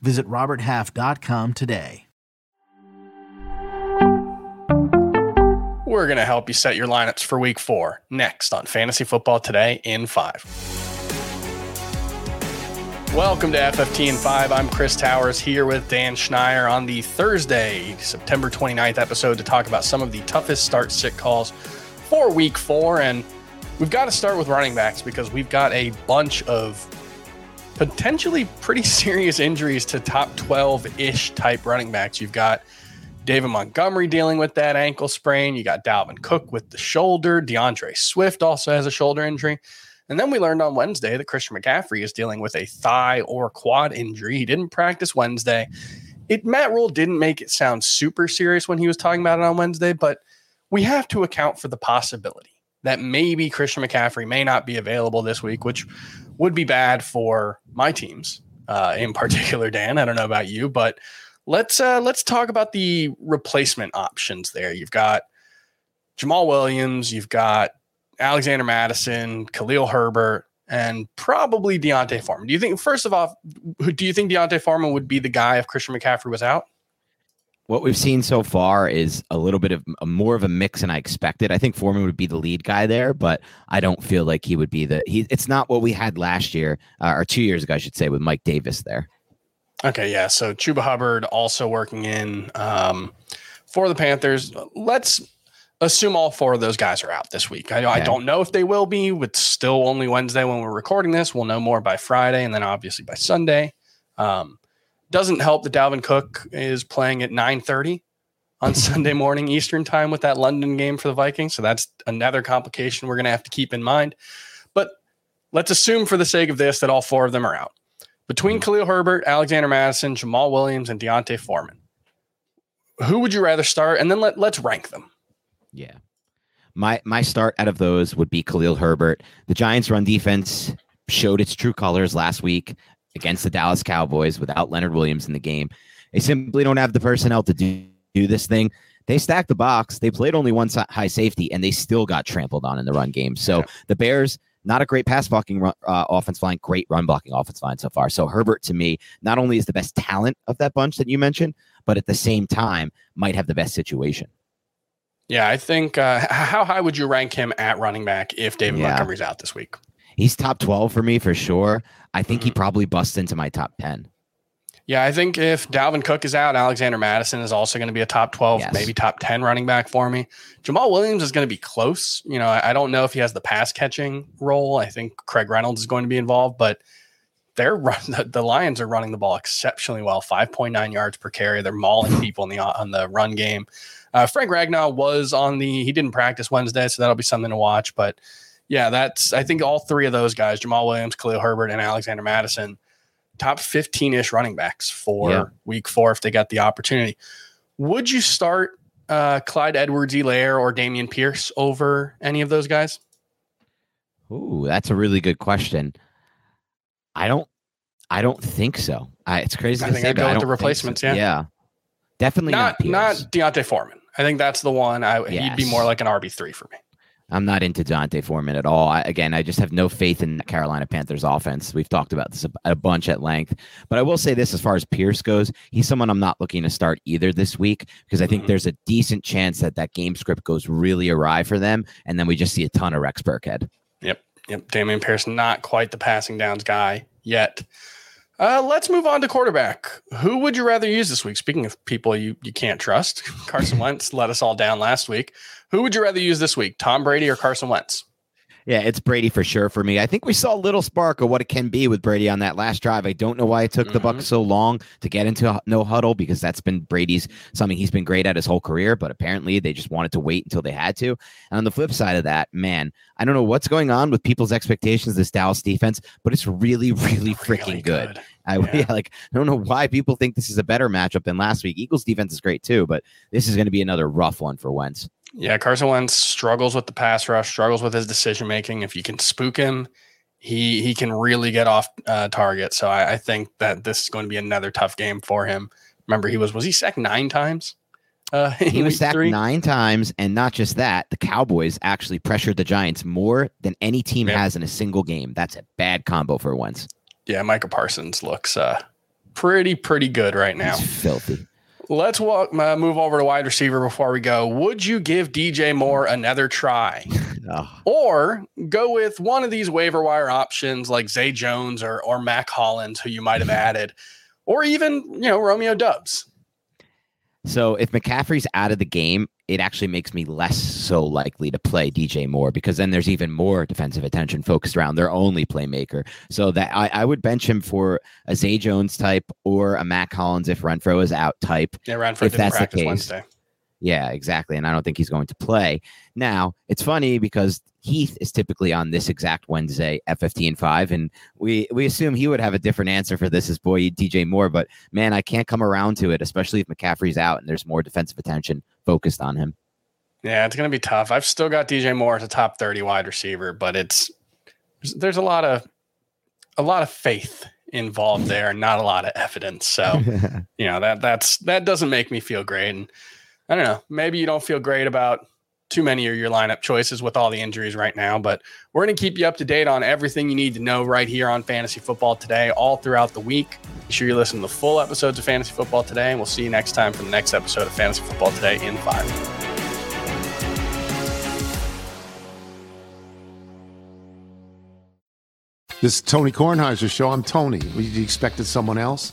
Visit RobertHalf.com today. We're going to help you set your lineups for week four next on Fantasy Football Today in five. Welcome to FFT in 5. I'm Chris Towers here with Dan Schneier on the Thursday, September 29th episode to talk about some of the toughest start sit calls for week four. And we've got to start with running backs because we've got a bunch of potentially pretty serious injuries to top 12 ish type running backs. You've got David Montgomery dealing with that ankle sprain. You got Dalvin Cook with the shoulder. D'Andre Swift also has a shoulder injury. And then we learned on Wednesday that Christian McCaffrey is dealing with a thigh or quad injury. He didn't practice Wednesday. It Matt Rhule didn't make it sound super serious when he was talking about it on Wednesday, but we have to account for the possibility that maybe Christian McCaffrey may not be available this week, which would be bad for my teams, uh, in particular. Dan, I don't know about you, but let's uh, let's talk about the replacement options. There, you've got Jamaal Williams, you've got Alexander Mattison, Khalil Herbert, and probably D'Onta Foreman. Do you think, first of all, do you think D'Onta Foreman would be the guy if Christian McCaffrey was out? What we've seen so far is a little bit of a, more of a mix than I expected. I think Foreman would be the lead guy there, but I don't feel like he would be the. He, it's not what we had last year uh, or two years ago, I should say, with Mike Davis there. Okay, yeah. So Chuba Hubbard also working in um, for the Panthers. Let's assume all four of those guys are out this week. I, okay. I don't know if they will be. It's still only Wednesday when we're recording this. We'll know more by Friday and then obviously by Sunday. Um, doesn't help that Dalvin Cook is playing at 9:30 on Sunday morning Eastern time with that London game for the Vikings. So that's another complication we're going to have to keep in mind. But let's assume for the sake of this that all four of them are out. Between mm-hmm. Khalil Herbert, Alexander Mattison, Jamaal Williams, and D'Onta Foreman, who would you rather start? And then let, let's rank them. Yeah. My my start out of those would be Khalil Herbert. The Giants run defense showed its true colors last week against the Dallas Cowboys without Leonard Williams in the game. They simply don't have the personnel to do, do this thing. They stacked the box. They played only one high safety, and they still got trampled on in the run game. So yeah. the Bears, not a great pass blocking uh, offense line, great run blocking offense line so far. So Herbert, to me, not only is the best talent of that bunch that you mentioned, but at the same time might have the best situation. Yeah, I think. Uh, how high would you rank him at running back if David yeah. Montgomery's out this week? He's top 12 for me for sure. I think mm-hmm. he probably busts into my top 10. Yeah, I think if Dalvin Cook is out, Alexander Mattison is also going to be a top 12, yes. maybe top 10 running back for me. Jamaal Williams is going to be close. You know, I, I don't know if he has the pass catching role. I think Craig Reynolds is going to be involved, but they're run, the, the, Lions are running the ball exceptionally well, 5.9 yards per carry. They're mauling people in the on the run game. Uh, Frank Ragnow was on the, he didn't practice Wednesday, so that'll be something to watch. But yeah, that's, I think all three of those guys, Jamaal Williams, Khalil Herbert, and Alexander Mattison, top 15 ish running backs for yeah. week four if they got the opportunity. Would you start uh, Clyde Edwards Helaire or Dameon Pierce over any of those guys? Ooh, that's a really good question. I don't, I don't think so. I, it's crazy. I think I'd go with the replacements. So. Yeah, yeah, definitely not not, not D'Onta Foreman. I think that's the one. I yes. he'd be more like an RB three for me. I'm not into D'Onta Foreman at all. I, again, I just have no faith in Carolina Panthers offense. We've talked about this a, a, bunch at length, but I will say this: as far as Pierce goes, he's someone I'm not looking to start either this week because I think mm-hmm. there's a decent chance that that game script goes really awry for them, and then we just see a ton of Rex Burkhead. Yep, yep. Dameon Pierce not quite the passing downs guy yet. Uh, let's move on to quarterback. Who would you rather use this week? Speaking of people you, you can't trust, Carson Wentz let us all down last week. Who would you rather use this week, Tom Brady or Carson Wentz? Yeah, it's Brady for sure for me. I think we saw a little spark of what it can be with Brady on that last drive. I don't know why it took mm-hmm. the Bucs so long to get into no huddle because that's been Brady's something he's been great at his whole career, but apparently they just wanted to wait until they had to. And on the flip side of that, man, I don't know what's going on with people's expectations of this Dallas defense, but it's really really freaking really good. good. I yeah. yeah, like I don't know why people think this is a better matchup than last week. Eagles defense is great too, but this is going to be another rough one for Wentz. Yeah, Carson Wentz struggles with the pass rush, struggles with his decision making. If you can spook him, he he can really get off uh, target. So I, I, think that this is going to be another tough game for him. Remember, he was was he sacked nine times? Uh, he was sacked three? nine times, and not just that, the Cowboys actually pressured the Giants more than any team yeah. has in a single game. That's a bad combo for Wentz. Yeah, Micah Parsons looks uh, pretty pretty good right now. He's filthy. Let's walk, uh, move over to wide receiver before we go. Would you give DJ Moore another try? no. Or go with one of these waiver wire options like Zay Jones or, or Mack Hollins, who you might have added, or even, you know, Romeo Doubs. So if McCaffrey's out of the game, it actually makes me less so likely to play DJ Moore because then there's even more defensive attention focused around their only playmaker. So that I, I would bench him for a Zay Jones type or a Mack Hollins if Renfrow is out type. Yeah, Renfrow if that's the case. Wednesday. Yeah, exactly. And I don't think he's going to play. Now, it's funny because Heath is typically on this exact Wednesday at 15 5. And we, we assume he would have a different answer for this as boy DJ Moore. But man, I can't come around to it, especially if McCaffrey's out and there's more defensive attention focused on him. Yeah, it's going to be tough. I've still got DJ Moore as a top 30 wide receiver, but it's there's a lot of a lot of faith involved there and not a lot of evidence. So, you know, that that's that doesn't make me feel great. And I don't know, maybe you don't feel great about too many of your lineup choices with all the injuries right now, but we're going to keep you up to date on everything you need to know right here on Fantasy Football Today, all throughout the week. Be sure you listen to the full episodes of Fantasy Football Today, and we'll see you next time for the next episode of Fantasy Football Today in five. This is Tony Kornheiser's show. I'm Tony. You expected someone else?